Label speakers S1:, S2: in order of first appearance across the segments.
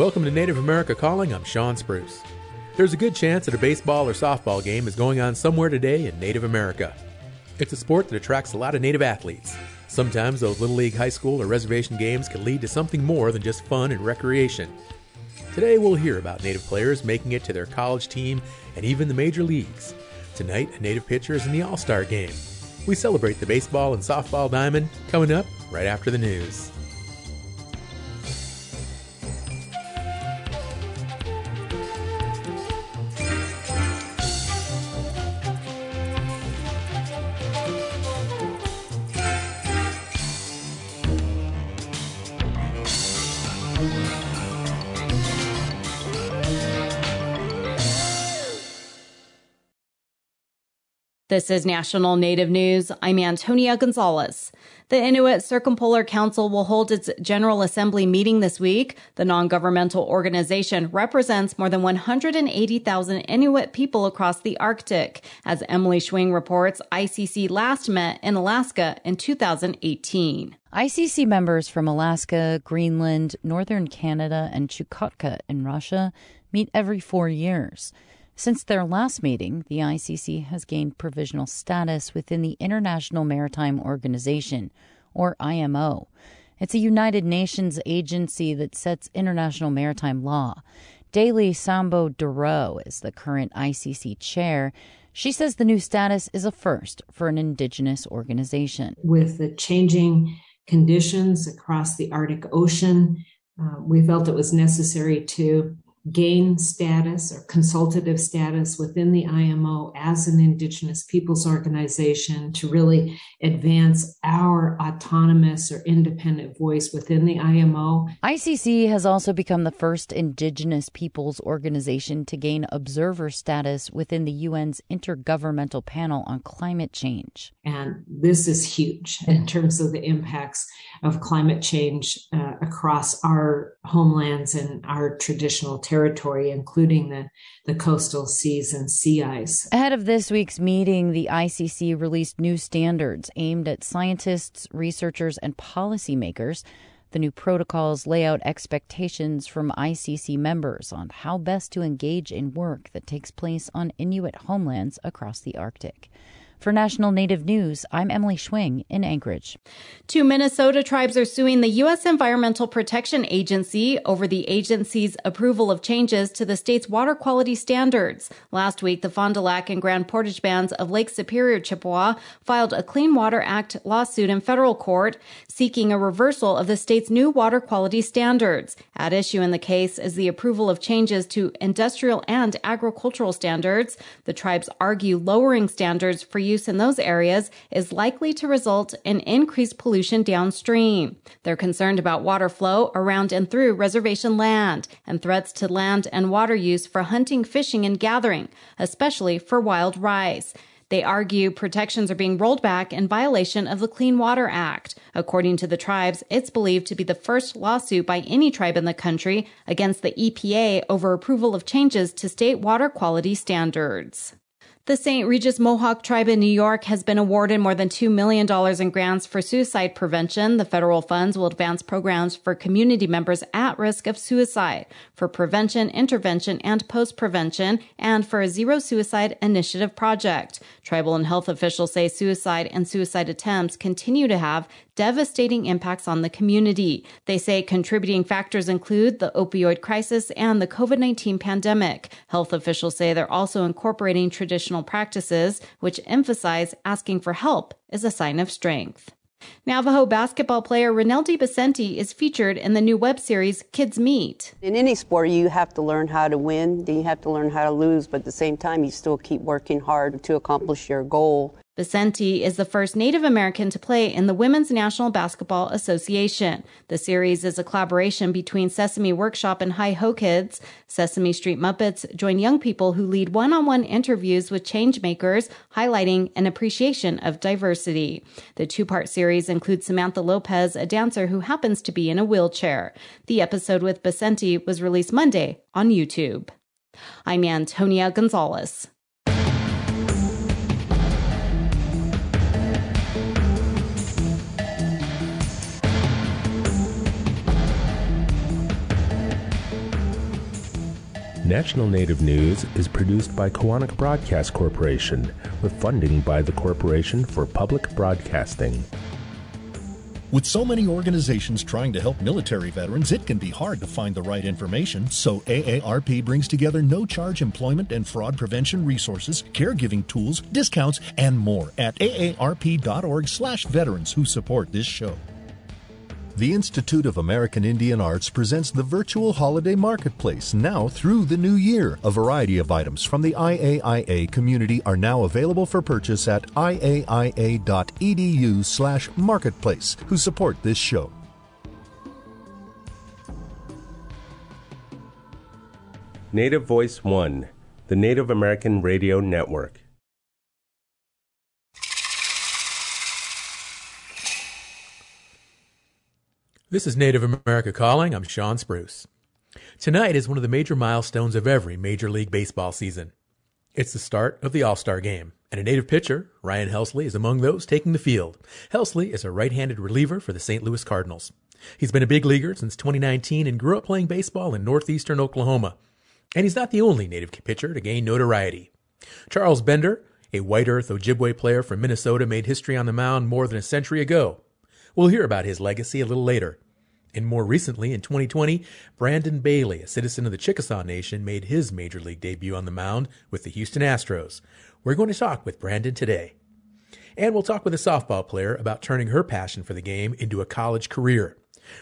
S1: Welcome to Native America Calling. I'm Sean Spruce. There's a good chance that a baseball or softball game is going on somewhere today in Native America. It's a sport that attracts a lot of Native athletes. Sometimes those Little League, high school, or reservation games can lead to something more than just fun and recreation. Today we'll hear about Native players making it to their college team and even the major leagues. Tonight, a Native pitcher is in the All Star game. We celebrate the baseball and softball diamond coming up right after the news.
S2: This is National Native News. I'm Antonia Gonzalez. The Inuit Circumpolar Council will hold its General Assembly meeting this week. The non-governmental organization represents more than 180,000 Inuit people across the Arctic. As Emily Schwing reports, ICC last met in Alaska in 2018.
S3: ICC members from Alaska, Greenland, Northern Canada, and Chukotka in Russia meet every four years. Since their last meeting, the ICC has gained provisional status within the International Maritime Organization, or IMO. It's a United Nations agency that sets international maritime law. Dalee Sambo Dorough is the current ICC chair. She says the new status is a first for an indigenous organization.
S4: With the changing conditions across the Arctic Ocean, uh, we felt it was necessary to gain status or consultative status within the IMO as an Indigenous peoples organization to really advance our autonomous or independent voice within the IMO.
S3: ICC has also become the first Indigenous peoples organization to gain observer status within the UN's Intergovernmental Panel on Climate Change.
S4: And this is huge in terms of the impacts of climate change uh, across our homelands and our traditional territory, including the, the coastal seas and sea ice.
S3: Ahead of this week's meeting, the ICC released new standards aimed at scientists, researchers, and policymakers. The new protocols lay out expectations from ICC members on how best to engage in work that takes place on Inuit homelands across the Arctic. For National Native News, I'm Emily Schwing in Anchorage.
S2: Two Minnesota tribes are suing the U.S. Environmental Protection Agency over the agency's approval of changes to the state's water quality standards. Last week, the Fond du Lac and Grand Portage bands of Lake Superior, Chippewa filed a Clean Water Act lawsuit in federal court seeking a reversal of the state's new water quality standards. At issue in the case is the approval of changes to industrial and agricultural standards. The tribes argue lowering standards for use in those areas is likely to result in increased pollution downstream. They're concerned about water flow around and through reservation land and threats to land and water use for hunting, fishing, and gathering, especially for wild rice. They argue protections are being rolled back in violation of the Clean Water Act. According to the tribes, it's believed to be the first lawsuit by any tribe in the country against the EPA over approval of changes to state water quality standards. The St. Regis Mohawk tribe in New York has been awarded more than $2 million in grants for suicide prevention. The federal funds will advance programs for community members at risk of suicide, for prevention, intervention, and post prevention, and for a zero suicide initiative project. Tribal and health officials say suicide and suicide attempts continue to have devastating impacts on the community. They say contributing factors include the opioid crisis and the COVID 19 pandemic. Health officials say they're also incorporating traditional practices, which emphasize asking for help is a sign of strength. Navajo basketball player Ryneldi Becenti is featured in the new web series Kids Meet.
S5: In any sport, you have to learn how to win, then you have to learn how to lose, but at the same time, you still keep working hard to accomplish your goal.
S2: Becenti is the first Native American to play in the Women's National Basketball Association. The series is a collaboration between Sesame Workshop and Hi Ho Kids. Sesame Street Muppets join young people who lead one-on-one interviews with changemakers, highlighting an appreciation of diversity. The two-part series includes Samantha Lopez, a dancer who happens to be in a wheelchair. The episode with Becenti was released Monday on YouTube. I'm Antonia Gonzalez.
S6: National Native News is produced by Koahnic Broadcast Corporation with funding by the Corporation for Public Broadcasting.
S7: With so many organizations trying to help military veterans, it can be hard to find the right information. So AARP brings together no charge employment and fraud prevention resources, caregiving tools, discounts, and more at aarp.org/veterans who support this show. The Institute of American Indian Arts presents the virtual holiday marketplace now through the new year. A variety of items from the IAIA community are now available for purchase at iaia.edu/marketplace who support this show.
S6: Native Voice One, the Native American Radio Network.
S1: This is Native America Calling. I'm Sean Spruce. Tonight is one of the major milestones of every Major League Baseball season. It's the start of the All Star game, and a native pitcher, Ryan Helsley, is among those taking the field. Helsley is a right handed reliever for the St. Louis Cardinals. He's been a big leaguer since 2019 and grew up playing baseball in northeastern Oklahoma. And he's not the only native pitcher to gain notoriety. Charles Bender, a White Earth Ojibwe player from Minnesota, made history on the mound more than a century ago. We'll hear about his legacy a little later. And more recently, in 2020, Brandon Bailey, a citizen of the Chickasaw Nation, made his major league debut on the mound with the Houston Astros. We're going to talk with Brandon today. And we'll talk with a softball player about turning her passion for the game into a college career.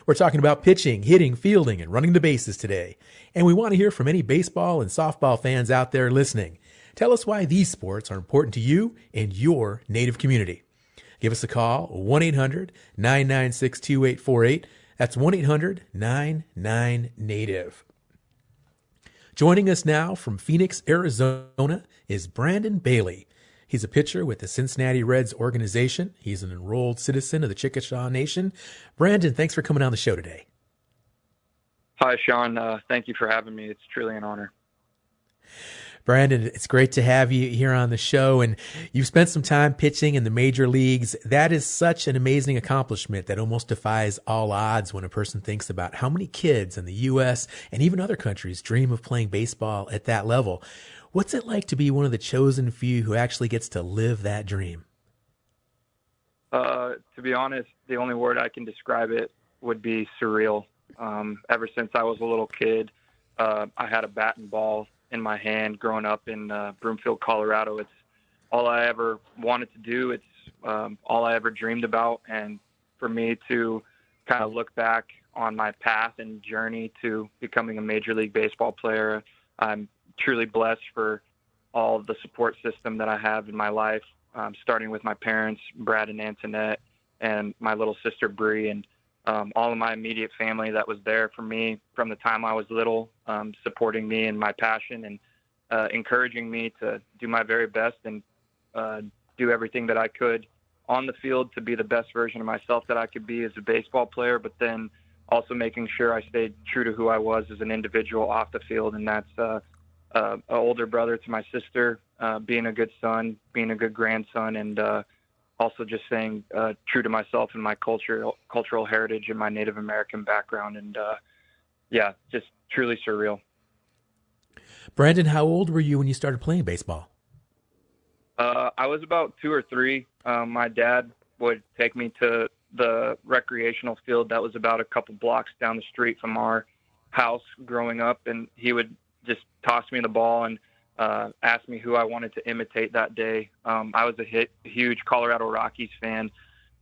S1: We're talking about pitching, hitting, fielding, and running the bases today. And we want to hear from any baseball and softball fans out there listening. Tell us why these sports are important to you and your native community. Give us a call, 1 800 996 2848. That's 1 800 99 Native. Joining us now from Phoenix, Arizona is Brandon Bailey. He's a pitcher with the Cincinnati Reds organization. He's an enrolled citizen of the Chickasaw Nation. Brandon, thanks for coming on the show today.
S8: Hi, Sean. Uh, thank you for having me. It's truly an honor.
S1: Brandon, it's great to have you here on the show. And you've spent some time pitching in the major leagues. That is such an amazing accomplishment that almost defies all odds when a person thinks about how many kids in the U.S. and even other countries dream of playing baseball at that level. What's it like to be one of the chosen few who actually gets to live that dream?
S8: Uh, to be honest, the only word I can describe it would be surreal. Um, ever since I was a little kid, uh, I had a bat and ball in my hand growing up in uh, Broomfield, Colorado. It's all I ever wanted to do. It's um, all I ever dreamed about. And for me to kind of look back on my path and journey to becoming a Major League Baseball player, I'm truly blessed for all the support system that I have in my life, um, starting with my parents, Brad and Antoinette, and my little sister Bree, and um, all of my immediate family that was there for me from the time I was little, um, supporting me and my passion and uh, encouraging me to do my very best and uh, do everything that I could on the field to be the best version of myself that I could be as a baseball player, but then also making sure I stayed true to who I was as an individual off the field, and that's uh, uh, an older brother to my sister, uh, being a good son, being a good grandson, and uh, also just staying uh, true to myself and my cultural cultural heritage and my Native American background, and uh, yeah, just truly surreal.
S1: Brandon, how old were you when you started playing baseball?
S8: Uh, I was about two or three. Um, my dad would take me to the recreational field that was about a couple blocks down the street from our house growing up, and he would just toss me the ball and uh, asked me who I wanted to imitate that day. Um, I was a hit, huge Colorado Rockies fan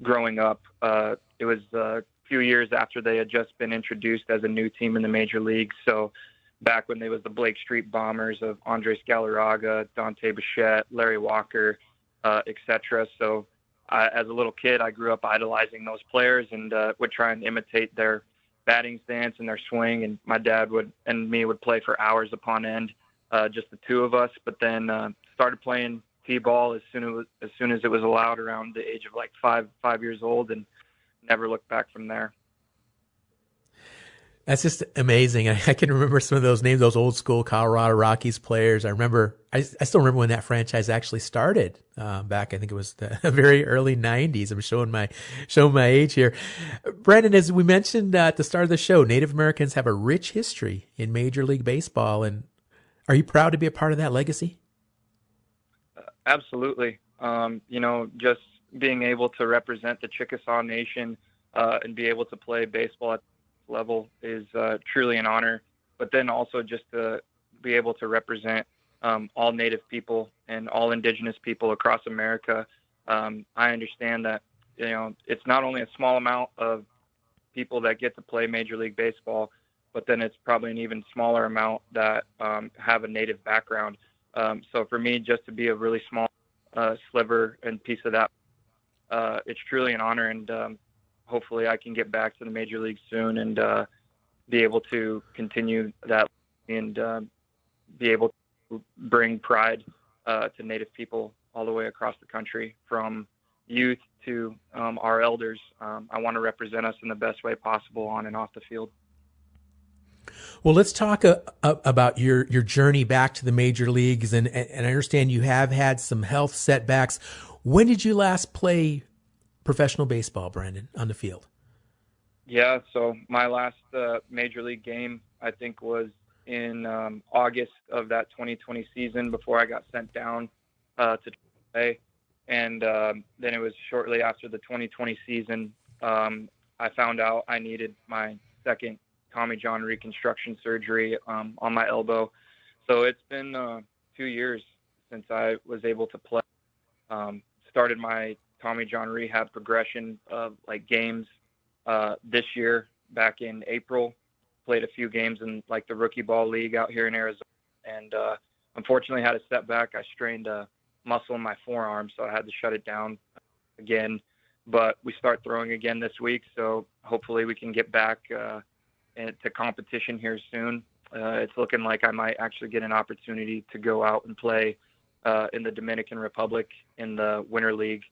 S8: growing up. Uh, it was a few years after they had just been introduced as a new team in the major leagues. So back when they was the Blake Street Bombers of Andres Galarraga, Dante Bichette, Larry Walker, uh, etc. So I, as a little kid, I grew up idolizing those players and uh, would try and imitate their batting stance and their swing. And my dad would and me would play for hours upon end uh, just the two of us. But then uh, started playing t-ball as soon as as soon as it was allowed around the age of like five five years old, and never looked back from there.
S1: That's just amazing. I, I, can remember some of those names, those old school Colorado Rockies players. I remember, I, I still remember when that franchise actually started uh, back. I think it was the very early '90s. I'm showing my showing my age here. Brandon, as we mentioned uh, at the start of the show, Native Americans have a rich history in Major League Baseball, and Are you proud to be a part of that legacy?
S8: Uh, absolutely. Um, you know, just being able to represent the Chickasaw Nation uh, and be able to play baseball at level is uh, truly an honor. But then also just to be able to represent um, all Native people and all Indigenous people across America. Um, I understand that you know it's not only a small amount of people that get to play Major League Baseball, but then it's probably an even smaller amount that um, have a Native background. Um, so for me, just to be a really small uh, sliver and piece of that, uh, it's truly an honor, and um, hopefully I can get back to the major league soon and uh, be able to continue that and uh, be able to bring pride uh, to Native people all the way across the country, from youth to um, our elders. Um, I want to represent us in the best way possible on and off the field.
S1: Well, let's talk uh, about your your journey back to the major leagues, and and I understand you have had some health setbacks. When did you last play professional baseball, Brandon, on the field?
S8: Yeah, so my last uh, major league game, I think, was in um, August of that 2020 season before I got sent down uh, to play. And um, then it was shortly after the 2020 season, um, I found out I needed my second Tommy John reconstruction surgery um, on my elbow. So it's been uh, two years since I was able to play. Um, started my Tommy John rehab progression of like games uh, this year back in April. Played a few games in like the rookie ball league out here in Arizona, and uh, unfortunately had a setback. I strained a muscle in my forearm, so I had to shut it down again. But we start throwing again this week, so hopefully we can get back uh, to competition here soon. Uh, it's looking like I might actually get an opportunity to go out and play uh, in the Dominican Republic in the Winter League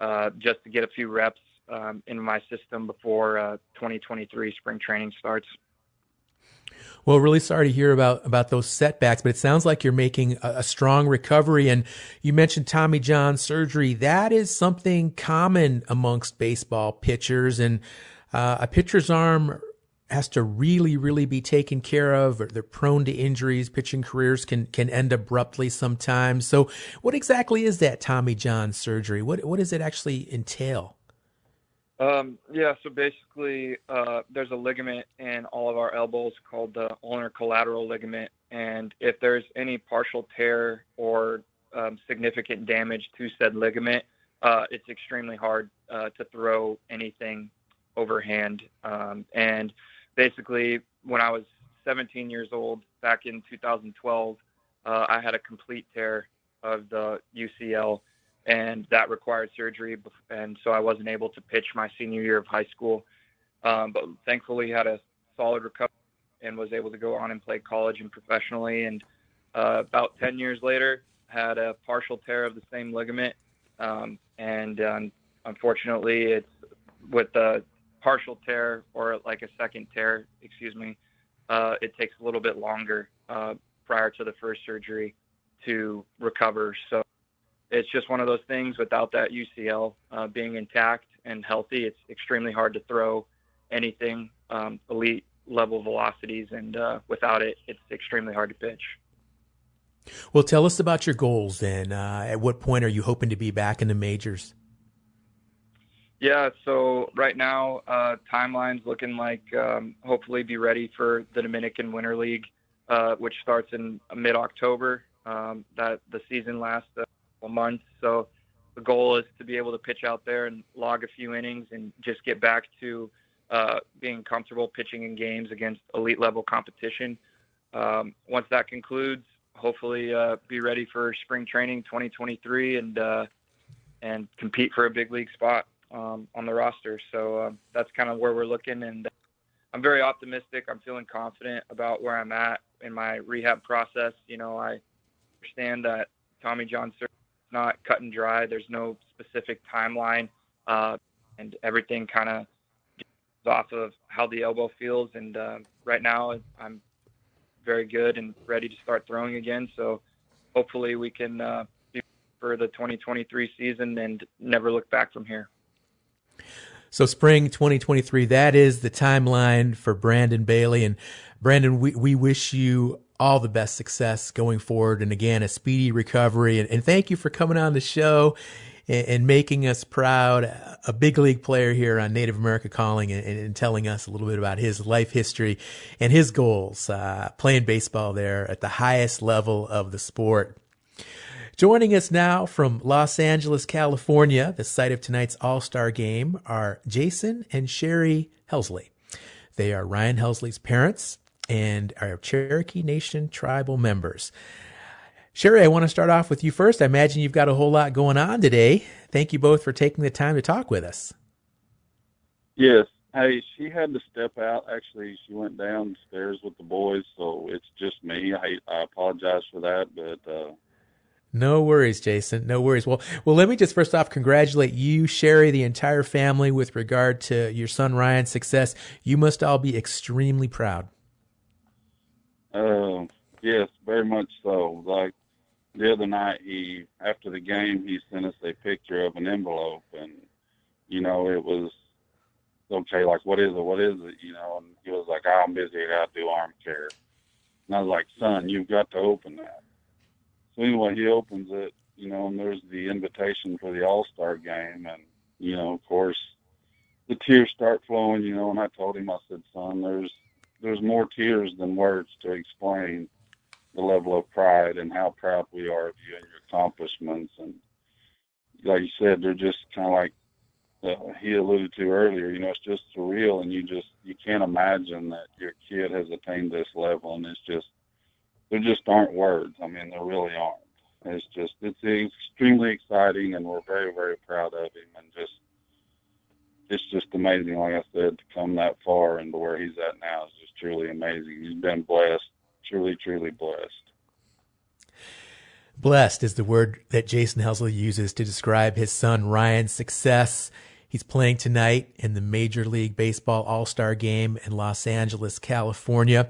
S8: uh, just to get a few reps um, in my system before uh, 2023 spring training starts.
S1: Well, really sorry to hear about about those setbacks, but it sounds like you're making a, a, strong recovery. And you mentioned Tommy John surgery. That is something common amongst baseball pitchers, and uh, a pitcher's arm has to really, really be taken care of. They're prone to injuries. Pitching careers can can end abruptly sometimes. So, what exactly is that Tommy John surgery? What what does it actually entail?
S8: Um, yeah, so basically, uh, there's a ligament in all of our elbows called the ulnar collateral ligament, and if there's any partial tear or um, significant damage to said ligament, uh, it's extremely hard uh, to throw anything overhand. Um, and basically, when I was 17 years old, back in 2012, uh, I had a complete tear of the UCL, and that required surgery. And so I wasn't able to pitch my senior year of high school. Um, but thankfully, had a solid recovery and was able to go on and play college and professionally. And uh, about 10 years later, had a partial tear of the same ligament. Um, and um, unfortunately, it's with the partial tear or like a second tear, excuse me, uh, it takes a little bit longer uh, prior to the first surgery to recover. So it's just one of those things. Without that UCL uh, being intact and healthy, it's extremely hard to throw anything um, elite level velocities, and uh, without it, it's extremely hard to pitch.
S1: Well, tell us about your goals then. Uh, at what point are you hoping to be back in the majors?
S8: Yeah, so right now, uh, timeline's looking like um, hopefully be ready for the Dominican Winter League, uh, which starts in mid October. Um, that the season lasts a couple months, so the goal is to be able to pitch out there and log a few innings and just get back to uh, being comfortable pitching in games against elite level competition. Um, once that concludes, hopefully uh, be ready for spring training 2023 and uh, and compete for a big league spot um, on the roster. So uh, that's kind of where we're looking, and I'm very optimistic. I'm feeling confident about where I'm at in my rehab process. You know, I understand that Tommy John is not cut and dry. There's no specific timeline, uh, and everything kind of is off of how the elbow feels. And uh, right now, I'm very good and ready to start throwing again. So hopefully, we can uh, for the 2023 season and never look back from here.
S1: So spring 2023, that is the timeline for Brandon Bailey. And Brandon, we, we wish you all the best success going forward. And again, a speedy recovery. And, and thank you for coming on the show and, and, making us proud. A big league player here on Native America Calling and, and telling us a little bit about his life history and his goals, uh, playing baseball there at the highest level of the sport. Joining us now from Los Angeles, California, the site of tonight's All Star game, are Jason and Sherry Helsley. They are Ryan Helsley's parents and are Cherokee Nation tribal members. Sherry, I want to start off with you first. I imagine you've got a whole lot going on today. Thank you both for taking the time to talk with us.
S9: Yes. Hey, she had to step out. Actually, she went downstairs with the boys, so it's just me. I, I apologize for that, but uh,
S1: no worries, Jason. No worries. Well, well, let me just first off congratulate you, Sherry, the entire family with regard to your son Ryan's success. You must all be extremely proud.
S9: Uh, yes, very much so. Like the other night, he after the game, he sent us a picture of an envelope, and you know, it was okay. Like, what is it? What is it? You know, and he was like, "I'm busy. I got to do arm care." And I was like, "Son, you've got to open that." So anyway, he opens it, you know, and there's the invitation for the All Star game, and you know, of course, the tears start flowing, you know. And I told him, I said, son, there's there's more tears than words to explain the level of pride and how proud we are of you and your accomplishments. And like you said, they're just kind of like uh, he alluded to earlier. You know, it's just surreal, and you just you can't imagine that your kid has attained this level, and it's just there just aren't words. I mean, there really aren't. It's just it's extremely exciting, and we're very very proud of him, and just it's just amazing. Like I said, to come that far and to where he's at now is just truly amazing. He's been blessed, truly truly blessed.
S1: Blessed is the word that Jason Helsley uses to describe his son Ryan's success. He's playing tonight in the Major League Baseball All Star game in Los Angeles, California.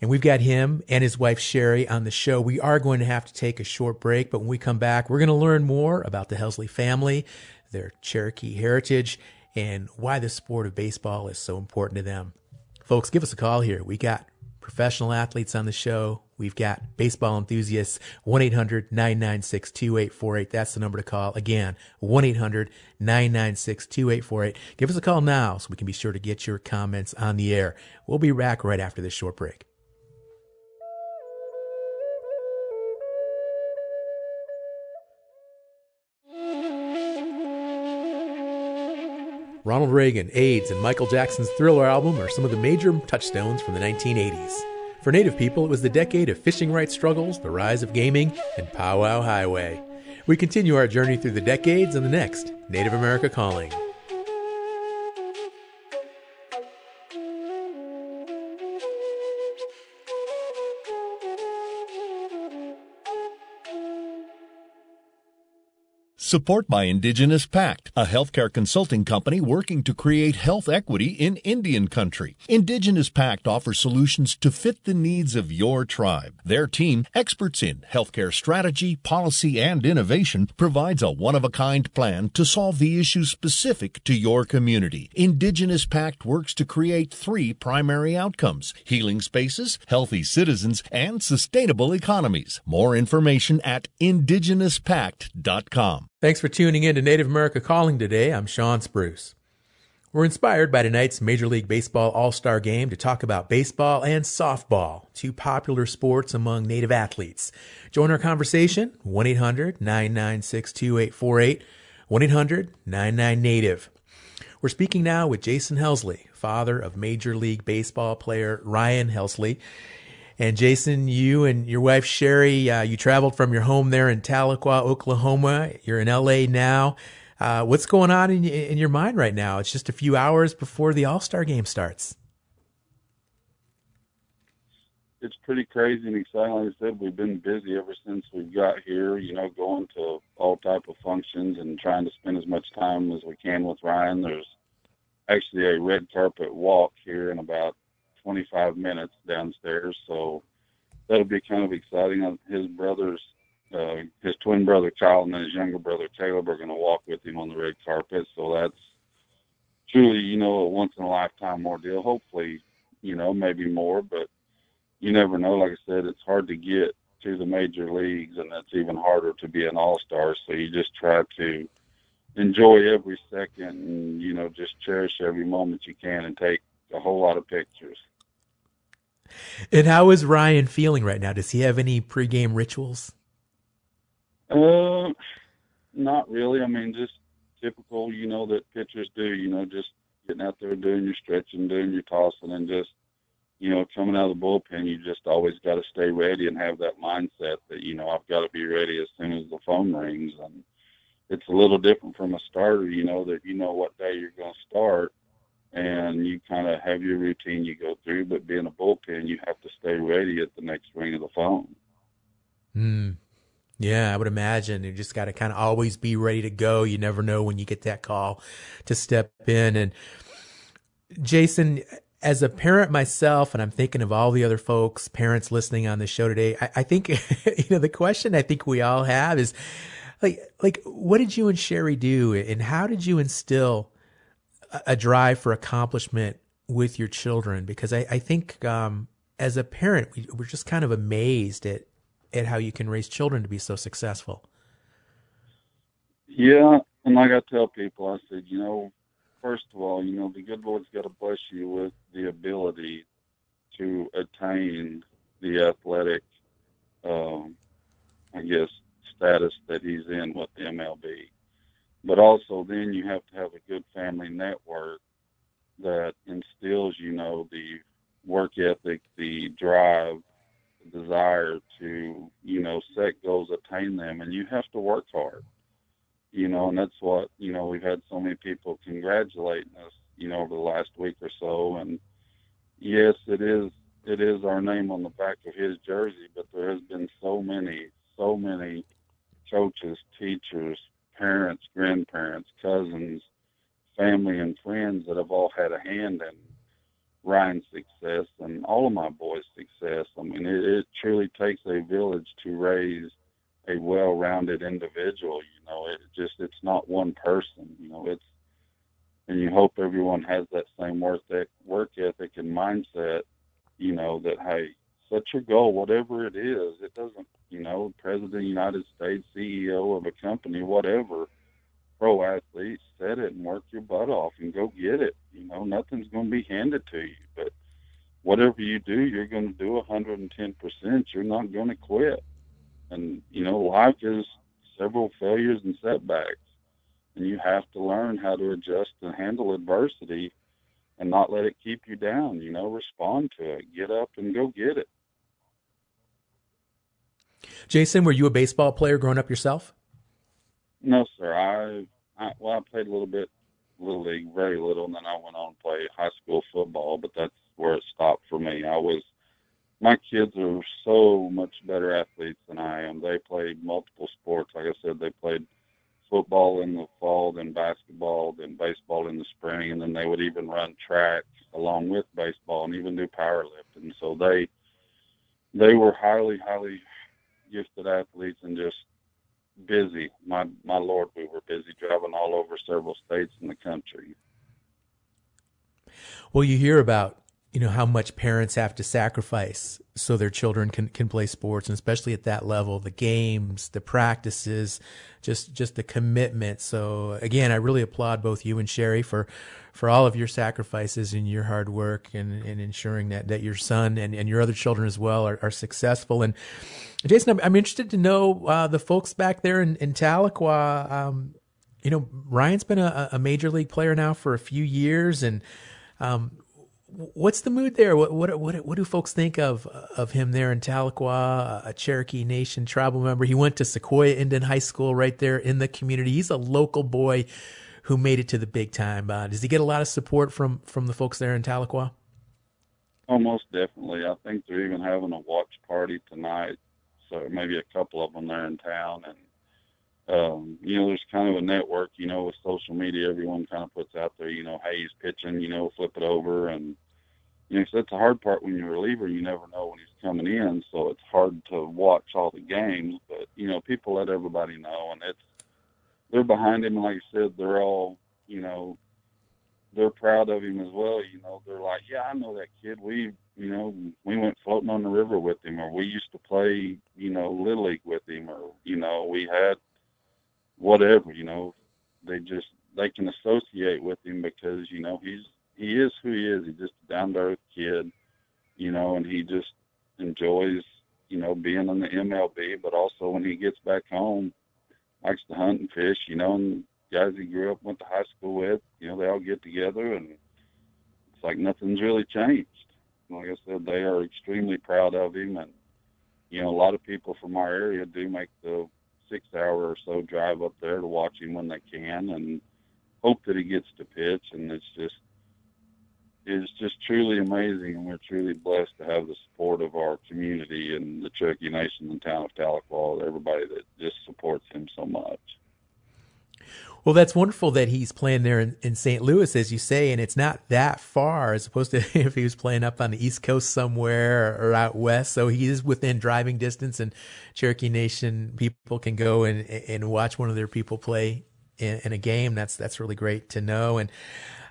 S1: And we've got him and his wife Sherry on the show. We are going to have to take a short break, but when we come back, we're going to learn more about the Helsley family, their Cherokee heritage, and why the sport of baseball is so important to them. Folks, give us a call here. We got professional athletes on the show. We've got baseball enthusiasts. 1 800 996 2848. That's the number to call. Again, 1 800 996 2848. Give us a call now so we can be sure to get your comments on the air. We'll be back right after this short break. Ronald Reagan, AIDS, and Michael Jackson's Thriller album are some of the major touchstones from the 1980s. For Native people, it was the decade of fishing rights struggles, the rise of gaming, and Powwow Highway. We continue our journey through the decades in the next Native America Calling.
S7: Support by Indigenous Pact, a healthcare consulting company working to create health equity in Indian country. Indigenous Pact offers solutions to fit the needs of your tribe. Their team, experts in healthcare strategy, policy, and innovation, provides a one-of-a-kind plan to solve the issues specific to your community. Indigenous Pact works to create three primary outcomes, healing spaces, healthy citizens, and sustainable economies. More information at indigenouspact.com.
S1: Thanks for tuning in to Native America Calling today. I'm Sean Spruce. We're inspired by tonight's Major League Baseball All Star game to talk about baseball and softball, two popular sports among Native athletes. Join our conversation 1 800 996 2848, 1 800 99 Native. We're speaking now with Jason Helsley, father of Major League Baseball player Ryan Helsley. And Jason, you and your wife Sherry, uh, you traveled from your home there in Tahlequah, Oklahoma. You're in LA now. Uh, what's going on in, in your mind right now? It's just a few hours before the All Star game starts.
S9: It's pretty crazy and exciting. Like I said, we've been busy ever since we got here. You know, going to all type of functions and trying to spend as much time as we can with Ryan. There's actually a red carpet walk here in about 25 minutes downstairs. So that'll be kind of exciting. Uh, his brothers, uh, his twin brother Kyle and his younger brother Caleb are going to walk with him on the red carpet. So that's truly, you know, a once in a lifetime ordeal. Hopefully, you know, maybe more, but you never know. Like I said, it's hard to get to the major leagues, and it's even harder to be an all star. So you just try to enjoy every second, and you know, just cherish every moment you can, and take a whole lot of pictures.
S1: And how is Ryan feeling right now? Does he have any pregame rituals?
S9: Um, not really. I mean, just typical, you know, that pitchers do. You know, just getting out there, doing your stretching, doing your tossing, and just you know, coming out of the bullpen, you just always got to stay ready and have that mindset that, you know, I've got to be ready as soon as the phone rings. And it's a little different from a starter, you know, that you know what day you're going to start and you kind of have your routine you go through. But being a bullpen, you have to stay ready at the next ring of the phone.
S1: Hmm. Yeah, I would imagine you just got to kind of always be ready to go. You never know when you get that call to step in. And Jason, as a parent myself, and I'm thinking of all the other folks, parents listening on the show today, I, I think, you know, the question I think we all have is like, like, what did you and Sherry do and how did you instill a, drive for accomplishment with your children? Because I, I think, um, as a parent, we, we're just kind of amazed at, at how you can raise children to be so successful.
S9: Yeah. And like I tell people, I said, you know, first of all, you know, the good Lord's got to bless you with the ability to attain the athletic, um, I guess, status that he's in with the MLB. But also, then you have to have a good family network that instills, you know, the work ethic, the drive, the desire to, you know, set goals, attain them, and you have to work hard you know, and that's what, you know, we've had so many people congratulating us, you know, over the last week or so. And yes, it is, it is our name on the back of his jersey, but there has been so many, so many coaches, teachers, parents, grandparents, cousins, family, and friends that have all had a hand in Ryan's success and all of my boys' success. I mean, it, it truly takes a village to raise a well-rounded individual. You know, it just it's not one person. You know, it's and you hope everyone has that same work ethic, work ethic and mindset. You know that hey, set your goal, whatever it is. It doesn't, president of the United States, CEO of a company, whatever. Pro athlete, set it and work your butt off and go get it. You know, nothing's going to be handed to you, but whatever you do, you're going to do 110%. You're not going to quit. And, you know, life is several failures and setbacks. And you have to learn how to adjust and handle adversity and not let it keep you down. You know, respond to it, get up and go get it.
S1: Jason, were you a baseball player growing up yourself?
S9: No, sir. I, I well, I played a little bit little league, very little, and then I went on to play high school football. But that's where it stopped for me. I was my kids are so much better athletes than I am. They played multiple sports. Like I said, they played football in the fall, then basketball, then baseball in the spring, and then they would even run track along with baseball and even do powerlifting. So they they were highly, highly gifted athletes and just busy. My my lord, we were busy driving all over several states in the country.
S1: Well, you hear about you know how much parents have to sacrifice so their children can can play sports and especially at that level the games the practices just just the commitment. So again i really applaud both you and sherry for for all of your sacrifices and your hard work and, and ensuring that that your son and, and your other children as well are, are successful. And jason i'm, I'm interested to know uh, the folks back there in, in tahlequah um, you know ryan's been a, a major league player now for a few years and um, what's the mood there? What what what what do folks think of of him there in Tahlequah, a Cherokee Nation tribal member? He went to Sequoyah Indian High School right there in the community. He's a local boy who made it to the big time. Uh, does he get a lot of support from from the folks there in Tahlequah?
S9: Almost definitely. I think they're even having a watch party tonight, so maybe a couple of them there in town and. Um, you know, there's kind of a network, you know, with social media, everyone kind of puts out there, you know, hey, he's pitching, you know, flip it over. And, you know, so that's the hard part when you're a reliever. You never know when he's coming in. So it's hard to watch all the games. But, you know, people let everybody know. And it's, they're behind him. Like I said, they're all, you know, they're proud of him as well. You know, they're like, yeah, I know that kid. We, you know, we went floating on the river with him, or we used to play, you know, little league with him, or you know, we had whatever. You know, they just they can associate with him because you know he's he is who he is. He's just a down to earth kid, you know, and he just enjoys, you know, being in the MLB, but also when he gets back home, likes to hunt and fish, you know, and guys he grew up, went to high school with, you know, they all get together and it's like nothing's really changed. Like I said, they are extremely proud of him and you know, a lot of people from our area do make the six hour or so drive up there to watch him when they can and hope that he gets to pitch and it's just it's just truly amazing and we're truly blessed to have the support of our community and the Cherokee Nation and town of Tahlequah, everybody that just supports him so much.
S1: Well, that's wonderful that he's playing there in, in, St. Louis, as you say, and it's not that far as opposed to if he was playing up on the East Coast somewhere or, out west. So he is within driving distance, and Cherokee Nation people can go and and watch one of their people play in, in a game. That's that's really great to know. And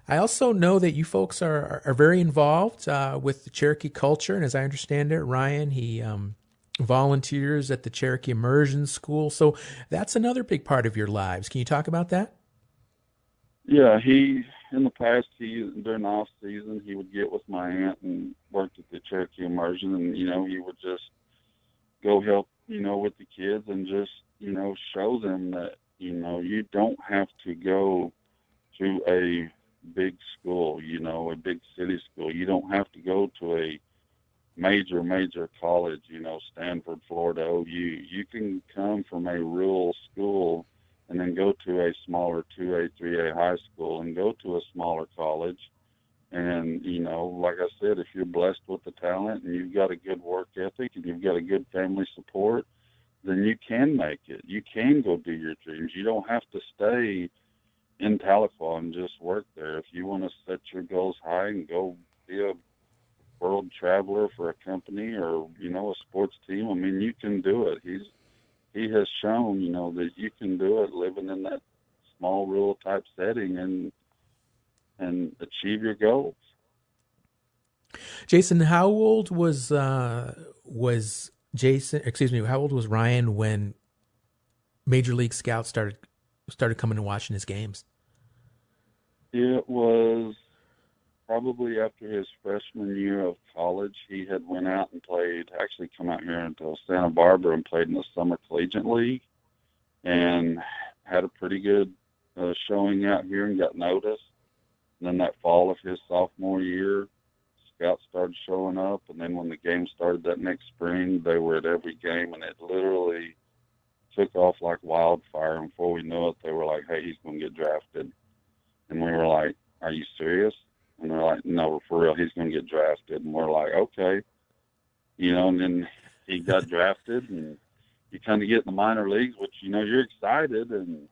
S1: I also know that you folks are are very involved uh, with the Cherokee culture, and as I understand it, Ryan he um, volunteers at the Cherokee Immersion School. So that's another big part of your lives. Can you talk about that?
S9: Yeah, he in the past he during the off season he would get with my aunt and worked at the Cherokee Immersion, and you know he would just go help you know with the kids and just you know show them that you know you don't have to go to a big school, you know, a big city school. You don't have to go to a major, major college, you know, Stanford, Florida, OU. You can come from a rural school and then go to a smaller 2A, 3A high school and go to a smaller college. And, you know, like I said, if you're blessed with the talent and you've got a good work ethic and you've got a good family support, then you can make it. You can go do your dreams. You don't have to stay in Tahlequah and just work there. If you want to set your goals high and go be a world traveler for a company or you know a sports team, I mean you can do it. He's he has shown you know that you can do it living in that small rural type setting and and achieve your goals.
S1: Jason, how old was uh, was Jason? Excuse me, how old was Ryan when Major League Scouts started started coming and watching his games?
S9: It was probably after his freshman year of college. He had went out and played. Actually, come out here into Santa Barbara and played in the Summer Collegiate League, and had a pretty good uh, showing out here and got noticed. And then that fall of his sophomore year, scouts started showing up, and then when the game started that next spring, they were at every game, and it literally took off like wildfire. And before we knew it, they were like, "Hey, he's going to get drafted," and we were like, "Are you serious?" And they're like, "No, for real, he's going to get drafted." And we're like, "Okay," you know. And then he got drafted, and you kind of get in the minor leagues, which you know you're excited, and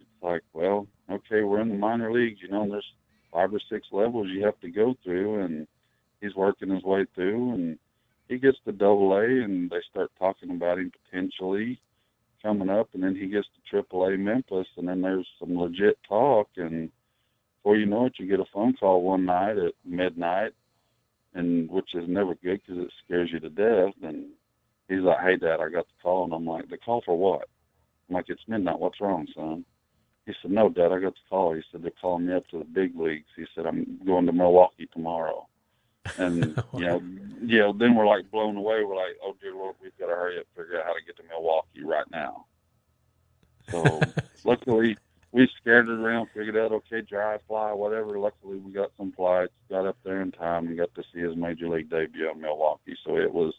S9: it's like, well, okay, we're in the minor leagues, you know. And there's five or six levels you have to go through, and he's working his way through, and he gets to double A, and they start talking about him potentially coming up, and then he gets to Triple A Memphis, and then there's some legit talk, and before you know it, you get a phone call one night at midnight, and which is never good because it scares you to death. And he's like, "Hey, Dad, I got the call," and I'm like, "The call for what?" I'm like, "It's midnight. What's wrong, son?" He said, "No, Dad, I got the call." He said, "They're calling me up to the big leagues." He said, "I'm going to Milwaukee tomorrow." And you know, yeah, then we're like blown away. We're like, "Oh dear Lord, we've got to hurry up, figure out how to get to Milwaukee right now." So luckily, we scared it around, figured out okay, drive, fly, whatever. Luckily, we got some flights, got up there in time, and got to see his major league debut in Milwaukee. So it was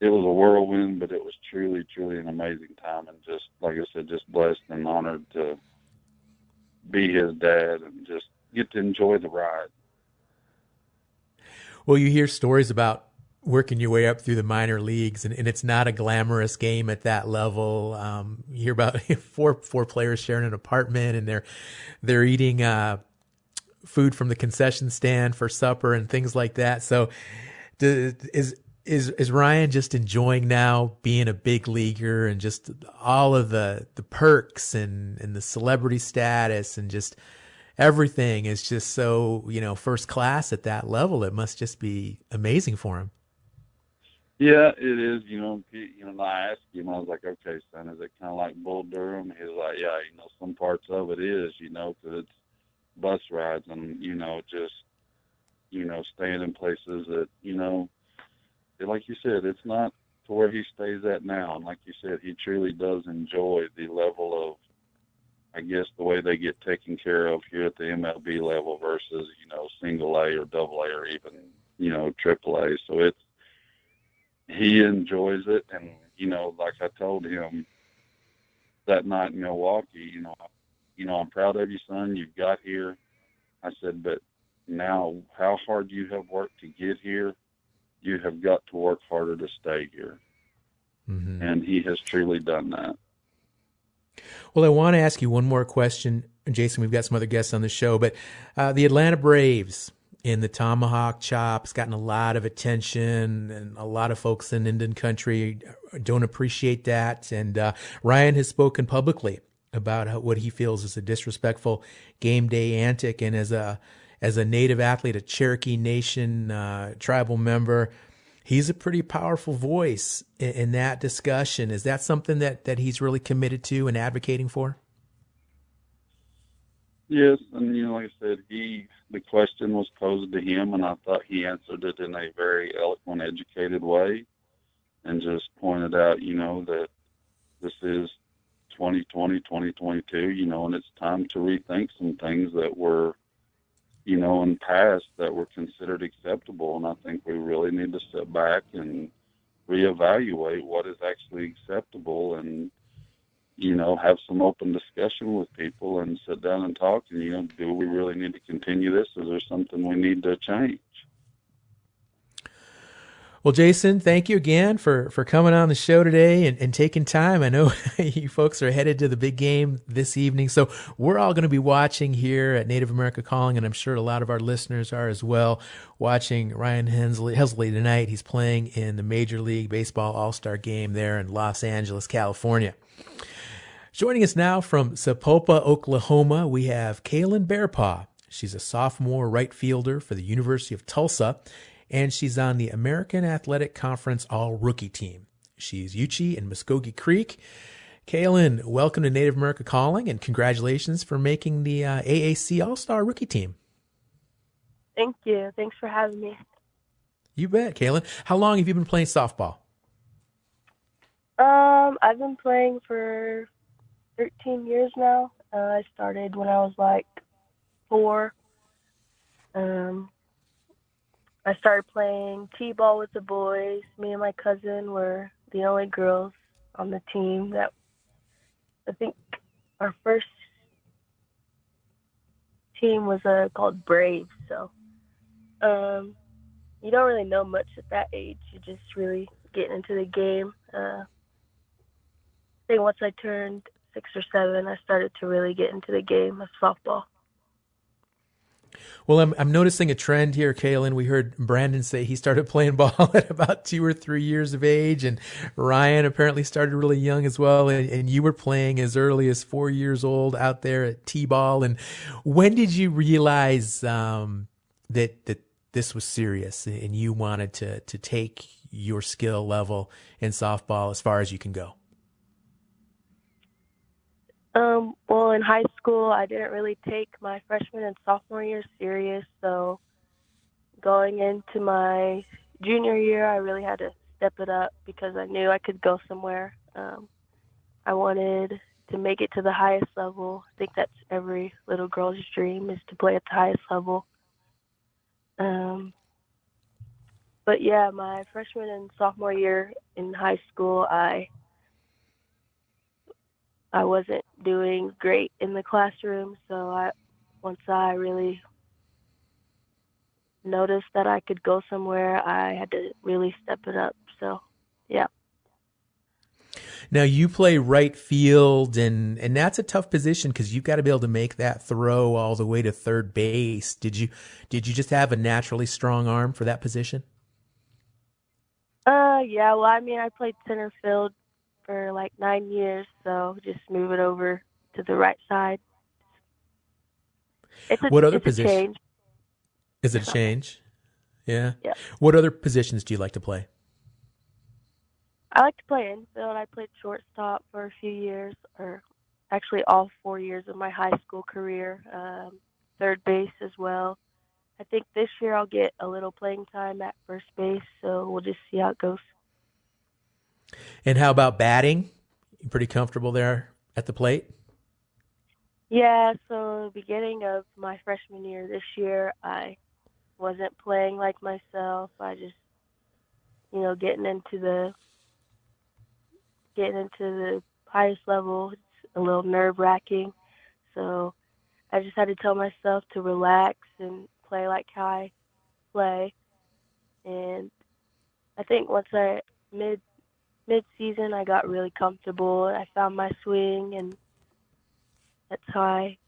S9: it was a whirlwind, but it was truly, truly an amazing time, and just like I said, just blessed and honored to be his dad and just get to enjoy the ride.
S1: Well, you hear stories about working your way up through the minor leagues, and, and it's not a glamorous game at that level. Um, you hear about four four players sharing an apartment, and they're they're eating uh, food from the concession stand for supper and things like that. So, do, is is is Ryan just enjoying now being a big leaguer and just all of the the perks and and the celebrity status and just everything is just so you know first class at that level. It must just be amazing for him.
S9: Yeah, it is. You know, you know. I asked him. I was like, "Okay, son, is it kind of like Bull Durham?" He was like, "Yeah, you know, some parts of it is, you know, because it's bus rides and you know, just you know, staying in places that you know, like you said, it's not to where he stays at now. And like you said, he truly does enjoy the level of, I guess, the way they get taken care of here at the MLB level versus you know, single A or double A or even you know, triple A. So it's he enjoys it, and you know, like I told him that night in Milwaukee, you know, you know, I'm proud of you, son. You've got here. I said, but now how hard you have worked to get here, you have got to work harder to stay here. Mm-hmm. And he has truly done that.
S1: Well, I want to ask you one more question, Jason. We've got some other guests on the show, but uh, the Atlanta Braves in the tomahawk chop. It's gotten a lot of attention, and a lot of folks in Indian country don't appreciate that. And uh, Ryan has spoken publicly about how, what he feels is a disrespectful game day antic, and as a as a native athlete, a Cherokee Nation uh, tribal member, he's a pretty powerful voice in, in that discussion. Is that something that that he's really committed to and advocating for?
S9: Yes, and you know, like I said, he the question was posed to him, and I thought he answered it in a very eloquent, educated way, and just pointed out, you know, that this is 2020, 2022, you know, and it's time to rethink some things that were, you know, in the past that were considered acceptable, and I think we really need to sit back and reevaluate what is actually acceptable and you know, have some open discussion with people and sit down and talk. And you know, do we really need to continue this? Is there something we need to change?
S1: Well, Jason, thank you again for, for coming on the show today and, and taking time. I know you folks are headed to the big game this evening. So we're all going to be watching here at Native America Calling, and I'm sure a lot of our listeners are as well, watching Ryan Hensley, Helsley tonight. He's playing in the Major League Baseball All Star game there in Los Angeles, California. Joining us now from Sapulpa, Oklahoma, we have Kaylin Bearpaw. She's a sophomore right fielder for the University of Tulsa, and she's on the American Athletic Conference All Rookie team. She's Yuchi in Muskogee Creek. Kaylin, welcome to Native America Calling, and congratulations for making the uh, AAC All Star Rookie team.
S10: Thank you. Thanks for having me.
S1: You bet, Kaylin. How long have you been playing softball?
S10: Um, I've been playing for 13 years now. Uh, I started when I was like four. Um, I started playing t-ball with the boys. Me and my cousin were the only girls on the team. That I think our first team was uh, called Braves. So um, you don't really know much at that age. You're just really getting into the game. Uh, I think once I turned six or seven, I started to really get into the game of softball.
S1: Well, I'm I'm noticing a trend here, Kaylin. We heard Brandon say he started playing ball at about two or three years of age, and Ryan apparently started really young as well. And, and you were playing as early as four years old out there at t-ball. And when did you realize um, that that this was serious and you wanted to to take your skill level in softball as far as you can go?
S10: Um, well, in high school, I didn't really take my freshman and sophomore year serious. So going into my junior year, I really had to step it up because I knew I could go somewhere. Um, I wanted to make it to the highest level. I think that's every little girl's dream is to play at the highest level. Um, but yeah, my freshman and sophomore year in high school, I I wasn't doing great in the classroom, so I once I really noticed that I could go somewhere, I had to really step it up. So, yeah.
S1: Now you play right field, and and that's a tough position because you've got to be able to make that throw all the way to third base. Did you did you just have a naturally strong arm for that position?
S10: Uh, yeah. Well, I mean, I played center field for like nine years, so just move it over to the right side. It's a,
S1: what other
S10: it's
S1: position?
S10: A change.
S1: Is it a change? Yeah.
S10: Yeah.
S1: What other positions do you like to play?
S10: I like to play infield. I played shortstop for a few years, or actually all four years of my high school career. Um, third base as well. I think this year I'll get a little playing time at first base, so we'll just see how it goes.
S1: And how about batting? You pretty comfortable there at the plate?
S10: Yeah, so beginning of my freshman year this year, I wasn't playing like myself. I just, you know, getting into the getting into the highest level, it's a little nerve wracking. So I just had to tell myself to relax and play like how I play. And I think once I mid mid season, I got really comfortable. I found my swing, and that's how I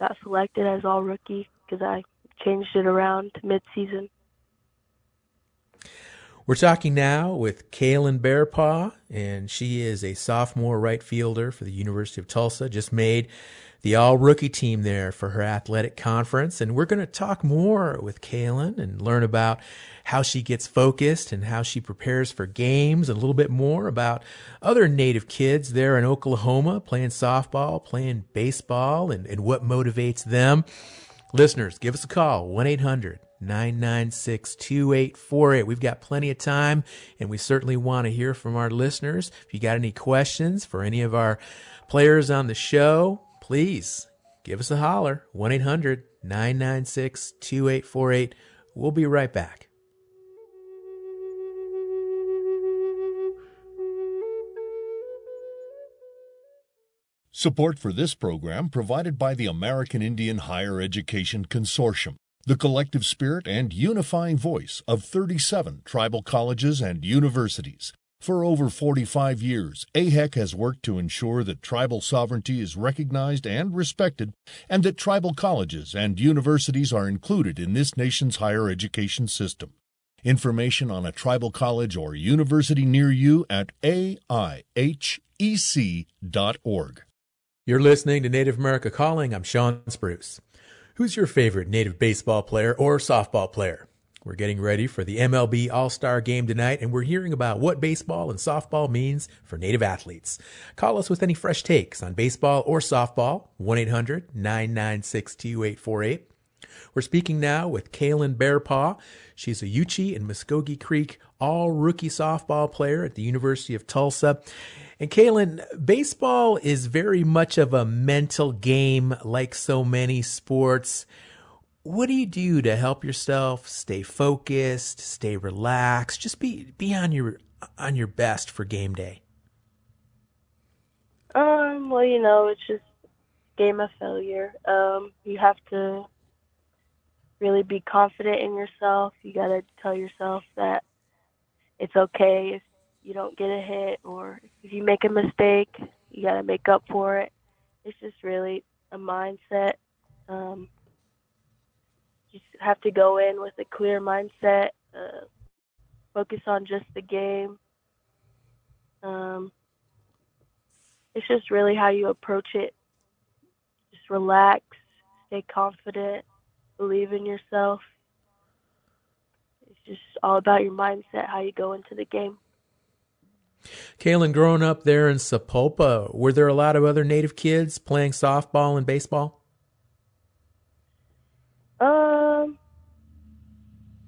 S10: got selected as all rookie because I changed it around to mid season.
S1: We're talking now with Kaylin Bearpaw, and she is a sophomore right fielder for the University of Tulsa. Just made the all rookie team there for her athletic conference. And we're going to talk more with Kaylin and learn about how she gets focused and how she prepares for games, and a little bit more about other native kids there in Oklahoma playing softball, playing baseball, and, and what motivates them. Listeners, give us a call 1 800 996 2848. We've got plenty of time, and we certainly want to hear from our listeners. If you got any questions for any of our players on the show, please give us a holler 1 800 996 2848. We'll be right back.
S7: Support for this program provided by the American Indian Higher Education Consortium, the collective spirit and unifying voice of 37 tribal colleges and universities. For over 45 years, AHEC has worked to ensure that tribal sovereignty is recognized and respected, and that tribal colleges and universities are included in this nation's higher education system. Information on a tribal college or university near you at aihec.org.
S1: You're listening to Native America Calling. I'm Shawn Spruce. Who's your favorite Native baseball player or softball player? We're getting ready for the MLB All Star game tonight, and we're hearing about what baseball and softball means for Native athletes. Call us with any fresh takes on baseball or softball, 1 800 996 2848. We're speaking now with Kaylin Bearpaw. She's a Yuchi and Muskogee Creek all rookie softball player at the University of Tulsa. And Kaylin, baseball is very much of a mental game like so many sports. What do you do to help yourself stay focused, stay relaxed, just be be on your on your best for game day?
S10: Um, well, you know, it's just game of failure. Um, you have to really be confident in yourself. You got to tell yourself that it's okay if you don't get a hit or if you make a mistake, you got to make up for it. It's just really a mindset. Um, you have to go in with a clear mindset, uh, focus on just the game. Um, it's just really how you approach it. Just relax, stay confident, believe in yourself. It's just all about your mindset, how you go into the game.
S1: Kaylin, growing up there in Sapulpa, were there a lot of other Native kids playing softball and baseball?
S10: Um,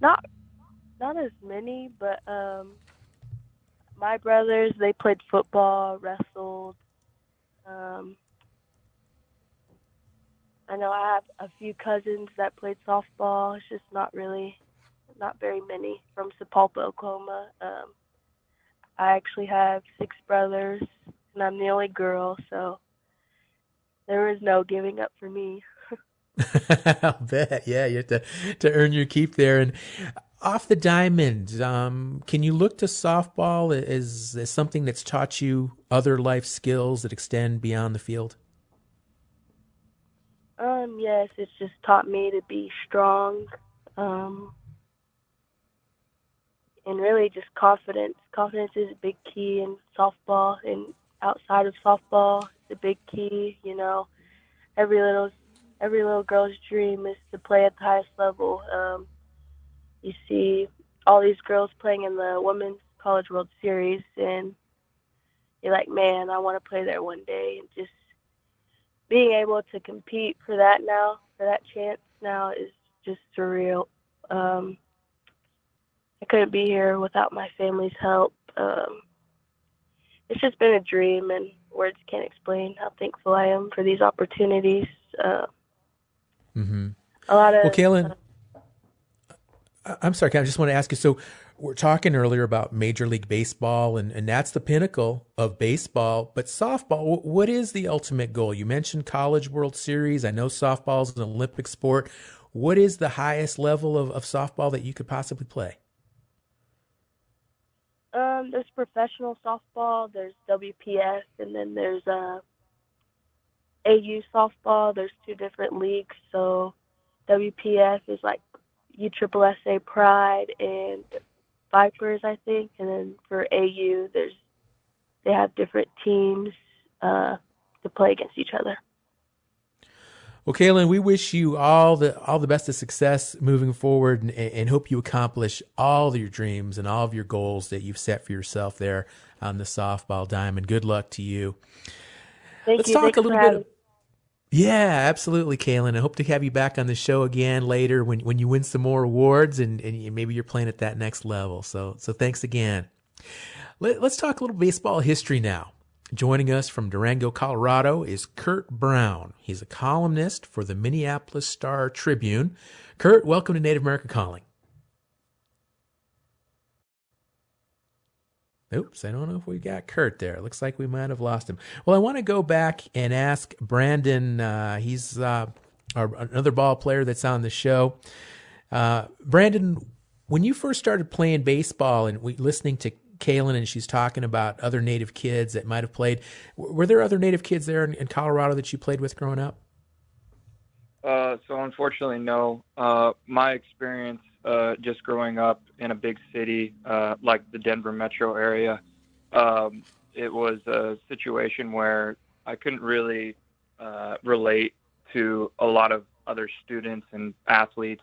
S10: not not as many, but um, my brothers they played football, wrestled. Um, I know I have a few cousins that played softball. It's just not really, not very many from Sapulpa, Oklahoma. Um, I actually have six brothers, and I'm the only girl, so there is no giving up for me.
S1: I'll bet. Yeah, you have to to earn your keep there. And off the diamond, um, can you look to softball as as something that's taught you other life skills that extend beyond the field?
S10: Um, yes, it's just taught me to be strong, um, and really just confidence. Confidence is a big key in softball, and outside of softball, it's a big key. You know, every little every little girl's dream is to play at the highest level. Um, you see all these girls playing in the Women's College World Series, and you're like, man, I want to play there one day. And just being able to compete for that now, for that chance now, is just surreal. Um, I couldn't be here without my family's help. Um, it's just been a dream, and words can't explain how thankful I am for these opportunities. Uh,
S1: mm-hmm.
S10: A lot of.
S1: Well, Kaylin, uh, I'm sorry, I just want to ask you. So, we're talking earlier about Major League Baseball, and, and that's the pinnacle of baseball. But softball, what is the ultimate goal? You mentioned College World Series. I know softball is an Olympic sport. What is the highest level of, of softball that you could possibly play?
S10: Um, there's professional softball, there's WPF, and then there's uh, AU softball. There's two different leagues. So WPF is like USSSA Pride and Vipers, I think, and then for AU, there's they have different teams uh, to play against each other.
S1: Well, Kaylin, we wish you all the all the best of success moving forward, and, and, hope you accomplish all of your dreams and all of your goals that you've set for yourself there on the softball diamond. Good luck to you.
S10: Thank
S1: Let's
S10: you.
S1: talk
S10: Thanks
S1: a little
S10: bit.
S1: Yeah, absolutely, Kaylin. I hope to have you back on the show again later when when you win some more awards and, and maybe you're playing at that next level. So so thanks again. Let, let's talk a little baseball history now. Joining us from Durango, Colorado is Kurt Brown. He's a columnist for the Minneapolis Star Tribune. Kurt, welcome to Native America Calling. Oops, I don't know if we got Kurt there. Looks like we might have lost him. Well, I want to go back and ask Brandon. Uh, he's uh, our, another ball player that's on the show. Uh, Brandon, when you first started playing baseball and we, listening to Kaylin and she's talking about other Native kids that might have played. Were there other Native kids there in, in Colorado that you played with growing up?
S8: Uh, so unfortunately, no. Uh, my experience uh, just growing up in a big city uh, like the Denver metro area, um, it was a situation where I couldn't really uh, relate to a lot of other students and athletes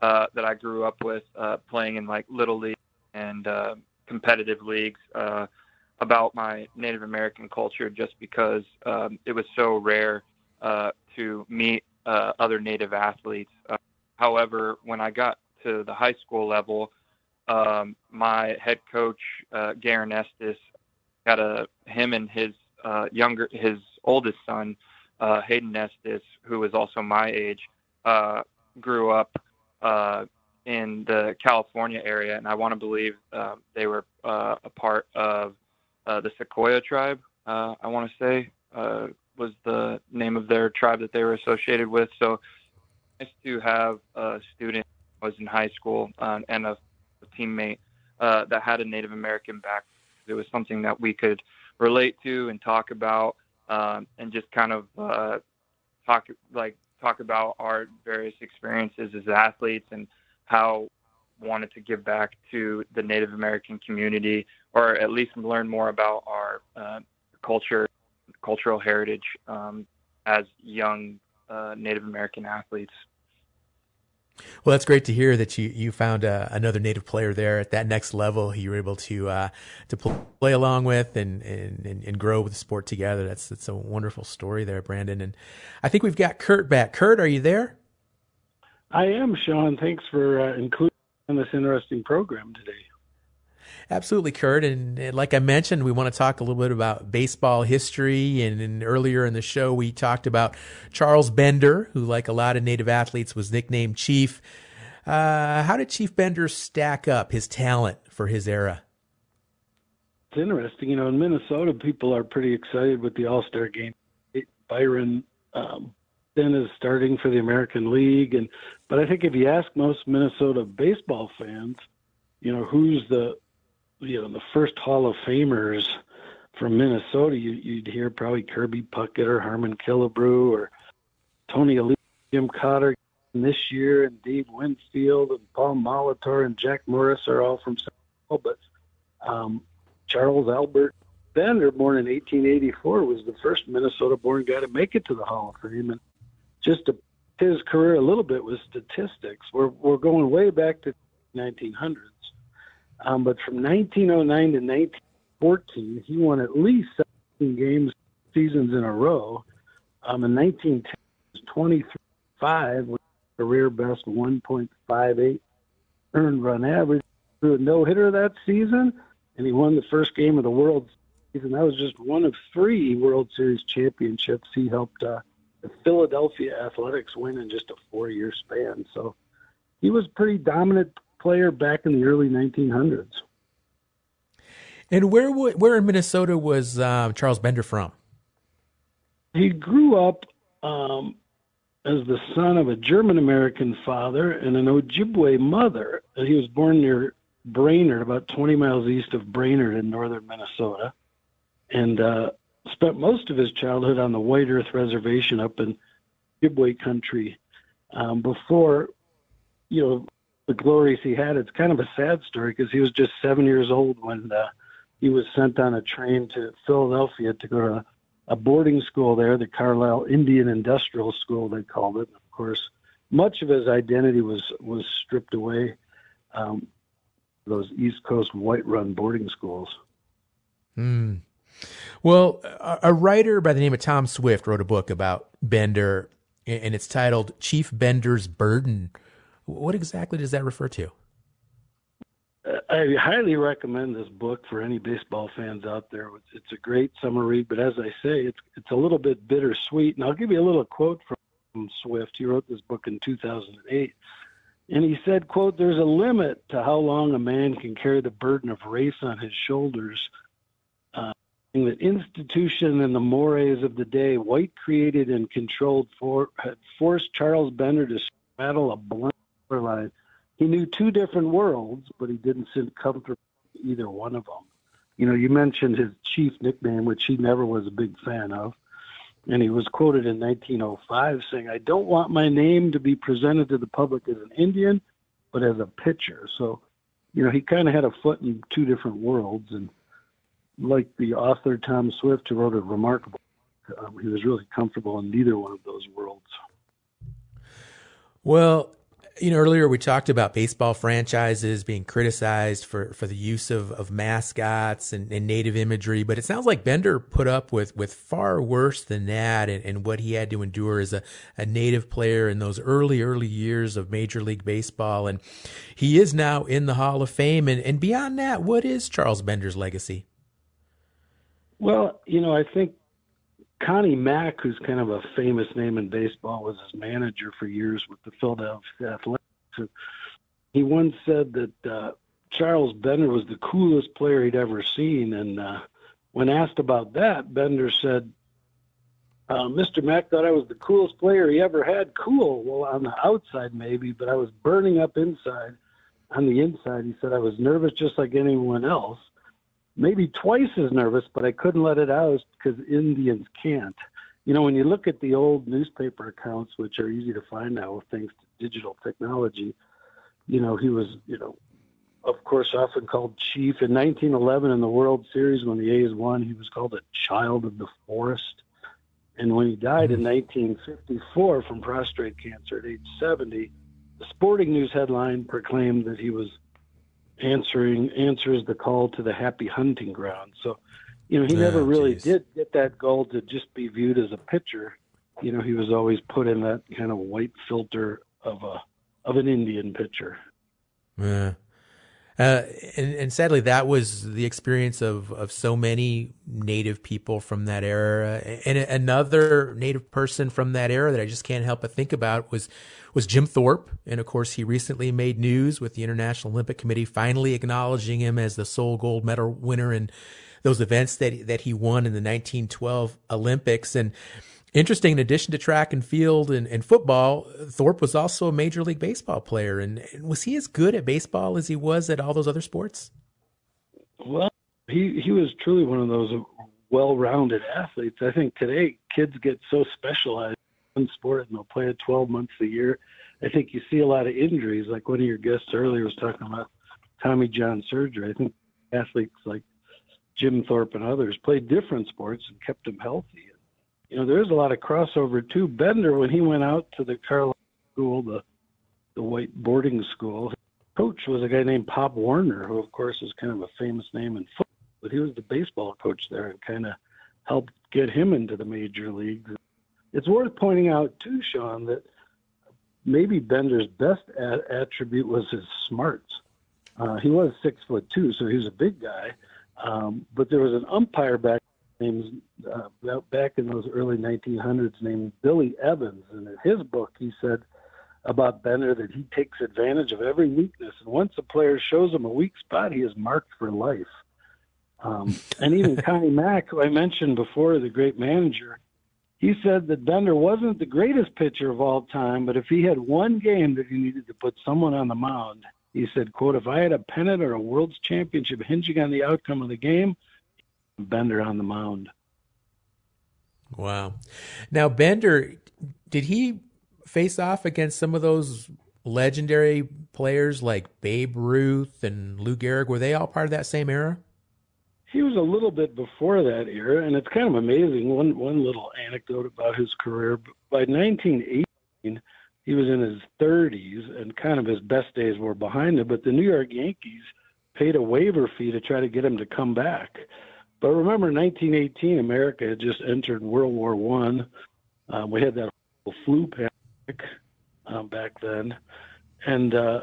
S8: uh, that I grew up with playing in like little league and competitive leagues uh, about my Native American culture just because um, it was so rare uh, to meet uh, other Native athletes. Uh, however, when I got to the high school level, um, my head coach uh, Garen Estes had a him and his uh, younger his oldest son uh, Hayden Estes, who was also my age, uh, grew up uh, in the California area, and I want to believe uh, they were uh, a part of uh, the Sequoia tribe. Uh, I want to say uh, was the name of their tribe that they were associated with. So nice to have a student was in high school uh, and a, a teammate that had a Native American background. It was something that we could relate to and talk about, um, and just kind of talk like talk about our various experiences as athletes and how wanted to give back to the Native American community, or at least learn more about our uh, culture, cultural heritage um, as young uh, Native American athletes.
S1: Well, that's great to hear that you you found uh, another native player there at that next level. You were able to uh, to play along with and, and and grow with the sport together. That's that's a wonderful story there, Brandon. And I think we've got Kurt back. Kurt, are you there?
S11: I am, Shawn. Thanks for uh, including in this interesting program today.
S1: Absolutely, Kurt. And, like I mentioned, we want to talk a little bit about baseball history. And, and, earlier in the show, we talked about Charles Bender, who, like a lot of Native athletes, was nicknamed Chief. Uh, how did Chief Bender stack up his talent for his era?
S11: It's interesting. You know, in Minnesota, people are pretty excited with the All Star game. Byron um, then is starting for the American League, and but I think if you ask most Minnesota baseball fans, you know who's the you know the first Hall of Famers from Minnesota, you, you'd hear probably Kirby Puckett or Harmon Killebrew or Tony Jim Cotter this year, and Dave Winfield and Paul Molitor and Jack Morris are all from St. Paul, but um, Charles Albert Bender, born in 1884, was the first Minnesota-born guy to make it to the Hall of Fame, and just to his career a little bit with statistics. We're we're going way back to 1900s, um, but from 1909 to 1914, he won at least 17 games seasons in a row. Um, in 1910, 23-5 with career best 1.58 earned run average. Threw a no hitter that season, and he won the first game of the World Series. And that was just one of three World Series championships he helped uh, the Philadelphia Athletics win in just a four-year span. So he was pretty dominant player back in the early 1900s.
S1: And where where in Minnesota was uh, Charles Bender from?
S11: He grew up um, as the son of a German American father and an Ojibwe mother. He was born near Brainerd, about 20 miles east of Brainerd in northern Minnesota, and uh, spent most of his childhood on the White Earth Reservation up in Ojibwe country. Um, before, you know, the glories he had, it's kind of a sad story because he was just seven years old when uh, he was sent on a train to Philadelphia to go to a boarding school there, the Carlisle Indian Industrial School, they called it. Of course, much of his identity was was stripped away. Um, those East Coast white-run boarding schools.
S1: Hmm. Well, a writer by the name of Tom Swift wrote a book about Bender, and it's titled "Chief Bender's Burden." What exactly does that refer to?
S11: I highly recommend this book for any baseball fans out there. It's a great summer read, but as I say, it's it's a little bit bittersweet. And I'll give you a little quote from Swift. He wrote this book in 2008, and he said, "quote There's a limit to how long a man can carry the burden of race on his shoulders." Uh, the institution and the mores of the day, white created and controlled, for had forced Charles Bender to straddle a blunt he knew two different worlds, but he didn't seem comfortable either one of them. You know, you mentioned his chief nickname, which he never was a big fan of. And he was quoted in 1905 saying, I don't want my name to be presented to the public as an Indian, but as a pitcher. So, you know, he kind of had a foot in two different worlds. And like the author Tom Swift, who wrote a remarkable, um, he was really comfortable in neither one of those worlds.
S1: Well, you know, earlier we talked about baseball franchises being criticized for, for the use of, of mascots and, and native imagery, but it sounds like Bender put up with, with far worse than that and, and what he had to endure as a, a native player in those early, early years of Major League Baseball. And he is now in the Hall of Fame. And, and beyond that, what is Charles Bender's legacy?
S11: Well, you know, I think Connie Mack, who's kind of a famous name in baseball, was his manager for years with the Philadelphia Athletics. And he once said that uh, Charles Bender was the coolest player he'd ever seen. And uh, when asked about that, Bender said, uh, Mr. Mack thought I was the coolest player he ever had. Cool. Well, on the outside, maybe, but I was burning up inside. On the inside, he said I was nervous just like anyone else maybe twice as nervous, but I couldn't let it out because Indians can't. You know, when you look at the old newspaper accounts, which are easy to find now thanks to digital technology, you know, he was, you know, of course, often called chief. In 1911, in the World Series, when the A's won, he was called a child of the forest. And when he died in mm-hmm. 1954 from prostate cancer at age 70, the Sporting News headline proclaimed that he was answering answers the call to the happy hunting ground. So, you know, he ah, never really geez. did get that goal to just be viewed as a pitcher. You know, he was always put in that kind of white filter of a of an Indian pitcher.
S1: Yeah. Uh, and, and, sadly, that was the experience of, of so many Native people from that era. And another Native person from that era that I just can't help but think about was was Jim Thorpe. And of course, he recently made news with the International Olympic Committee finally acknowledging him as the sole gold medal winner in those events that that he won in the 1912 Olympics. And interesting, in addition to track and field and, and football, Thorpe was also a Major League Baseball player. And, and was he as good at baseball as he was at all those other sports?
S11: Well, he he was truly one of those well-rounded athletes. I think today kids get so specialized in one sport and they'll play it 12 months a year. I think you see a lot of injuries. Like one of your guests earlier was talking about Tommy John surgery. I think athletes like Jim Thorpe and others played different sports and kept them healthy. You know, there's a lot of crossover too. Bender, when he went out to the Carlisle school, the the white boarding school, coach was a guy named Pop Warner, who of course is kind of a famous name in football, but he was the baseball coach there and kind of helped get him into the major leagues. It's worth pointing out too, Shawn, that maybe Bender's best attribute was his smarts. Uh, he was six foot two, so he was a big guy. Um, but there was an umpire back named uh, back in those early 1900s named Billy Evans, and in his book he said about Bender that he takes advantage of every weakness, and once a player shows him a weak spot, he is marked for life. Um, and even Connie Mack, who I mentioned before, the great manager, he said that Bender wasn't the greatest pitcher of all time, but if he had one game that he needed to put someone on the mound, he said, quote, if I had a pennant or a world's championship hinging on the outcome of the game, Bender on the mound.
S1: Wow. Now, Bender, did he face off against some of those legendary players like Babe Ruth and Lou Gehrig? Were they all part of that same era?
S11: he was a little bit before that era, and it's kind of amazing. One one little anecdote about his career: by 1918, he was in his 30s, and kind of his best days were behind him. But the New York Yankees paid a waiver fee to try to get him to come back. But remember, 1918, America had just entered World War One. Um, we had that flu pandemic um, back then, and uh,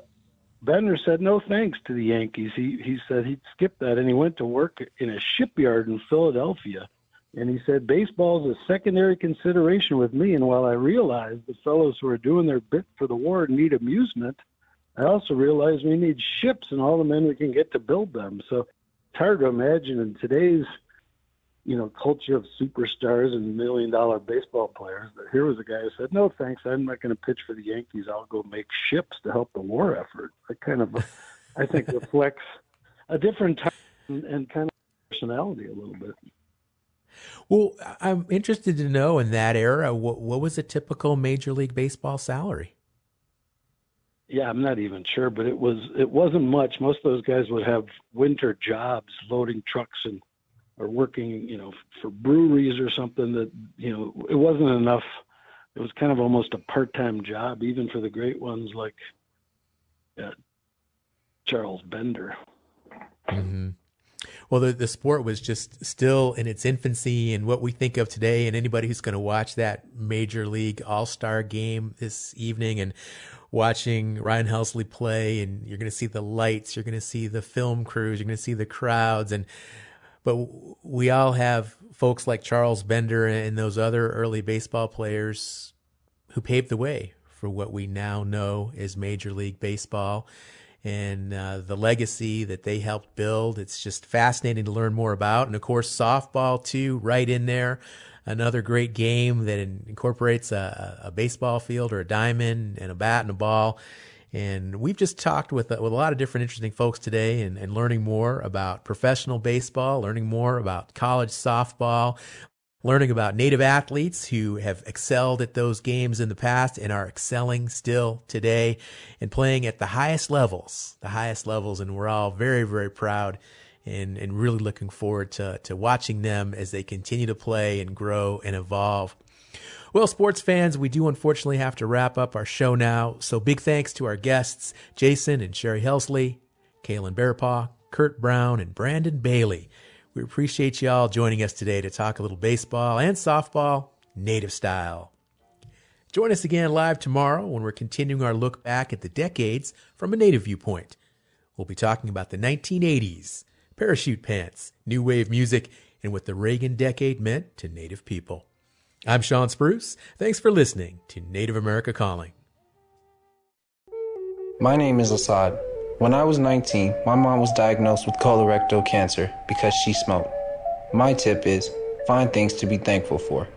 S11: Bender said no thanks to the Yankees. He he said he'd skip that and he went to work in a shipyard in Philadelphia. And he said baseball is a secondary consideration with me. And while I realize the fellows who are doing their bit for the war need amusement, I also realize we need ships and all the men we can get to build them. So it's hard to imagine in today's you know, culture of superstars and million dollar baseball players. But here was a guy who said, no, thanks. I'm not going to pitch for the Yankees. I'll go make ships to help the war effort. That kind of, I think, reflects a different time and, and kind of personality a little bit.
S1: Well, I'm interested to know in that era, what, what was a typical Major League Baseball salary?
S11: Yeah, I'm not even sure, but it was it wasn't much. Most of those guys would have winter jobs loading trucks and or working, you know, for breweries or something that, you know, it wasn't enough. It was kind of almost a part-time job, even for the great ones like uh, Charles Bender.
S1: Mm-hmm. Well, the, the sport was just still in its infancy, and what we think of today, and anybody who's going to watch that major league all star game this evening and watching Ryan Helsley play, and you're going to see the lights, you're going to see the film crews, you're going to see the crowds, and but we all have folks like Charles Bender and those other early baseball players who paved the way for what we now know as Major League Baseball and uh, the legacy that they helped build. It's just fascinating to learn more about. And of course, softball, too, right in there. Another great game that incorporates a, a baseball field or a diamond and a bat and a ball and we've just talked with, with a lot of different interesting folks today and, and learning more about professional baseball, learning more about college softball, learning about native athletes who have excelled at those games in the past and are excelling still today and playing at the highest levels, the highest levels. And we're all very, very proud and, and really looking forward to, to watching them as they continue to play and grow and evolve. Well, sports fans, we do unfortunately have to wrap up our show now. So big thanks to our guests, Jason and Sherry Helsley, Kaylin Bearpaw, Kurt Brown, and Brandon Bailey. We appreciate you all joining us today to talk a little baseball and softball, native style. Join us again live tomorrow when we're continuing our look back at the decades from a native viewpoint. We'll be talking about the 1980s, parachute pants, new wave music, and what the Reagan decade meant to native people. I'm Shawn Spruce. Thanks for listening to Native America Calling.
S12: My name is Assad. When I was 19, my mom was diagnosed with colorectal cancer because she smoked. My tip is find things to be thankful for.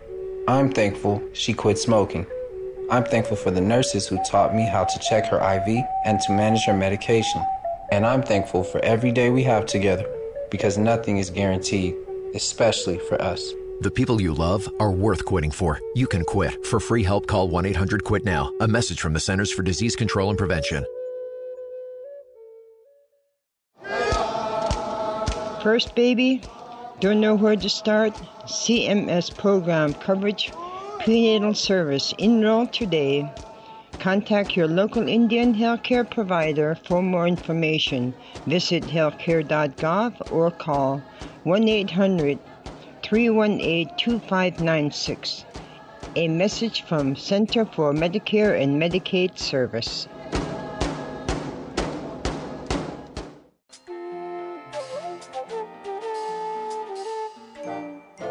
S12: I'm thankful she quit smoking. I'm thankful for the nurses who taught me how to check her IV and to manage her medication. And I'm thankful for every day we have together because nothing is guaranteed, especially for us.
S13: The people you love are worth quitting for. You can quit. For free help, call 1 800 QUIT NOW. A message from the Centers for Disease Control and Prevention.
S14: First baby, Don't know where to start? CMS program coverage, prenatal service. Enroll today. Contact your local Indian healthcare provider for more information. Visit healthcare.gov or call 1 800 318 2596. A message from Center for Medicare and Medicaid Service.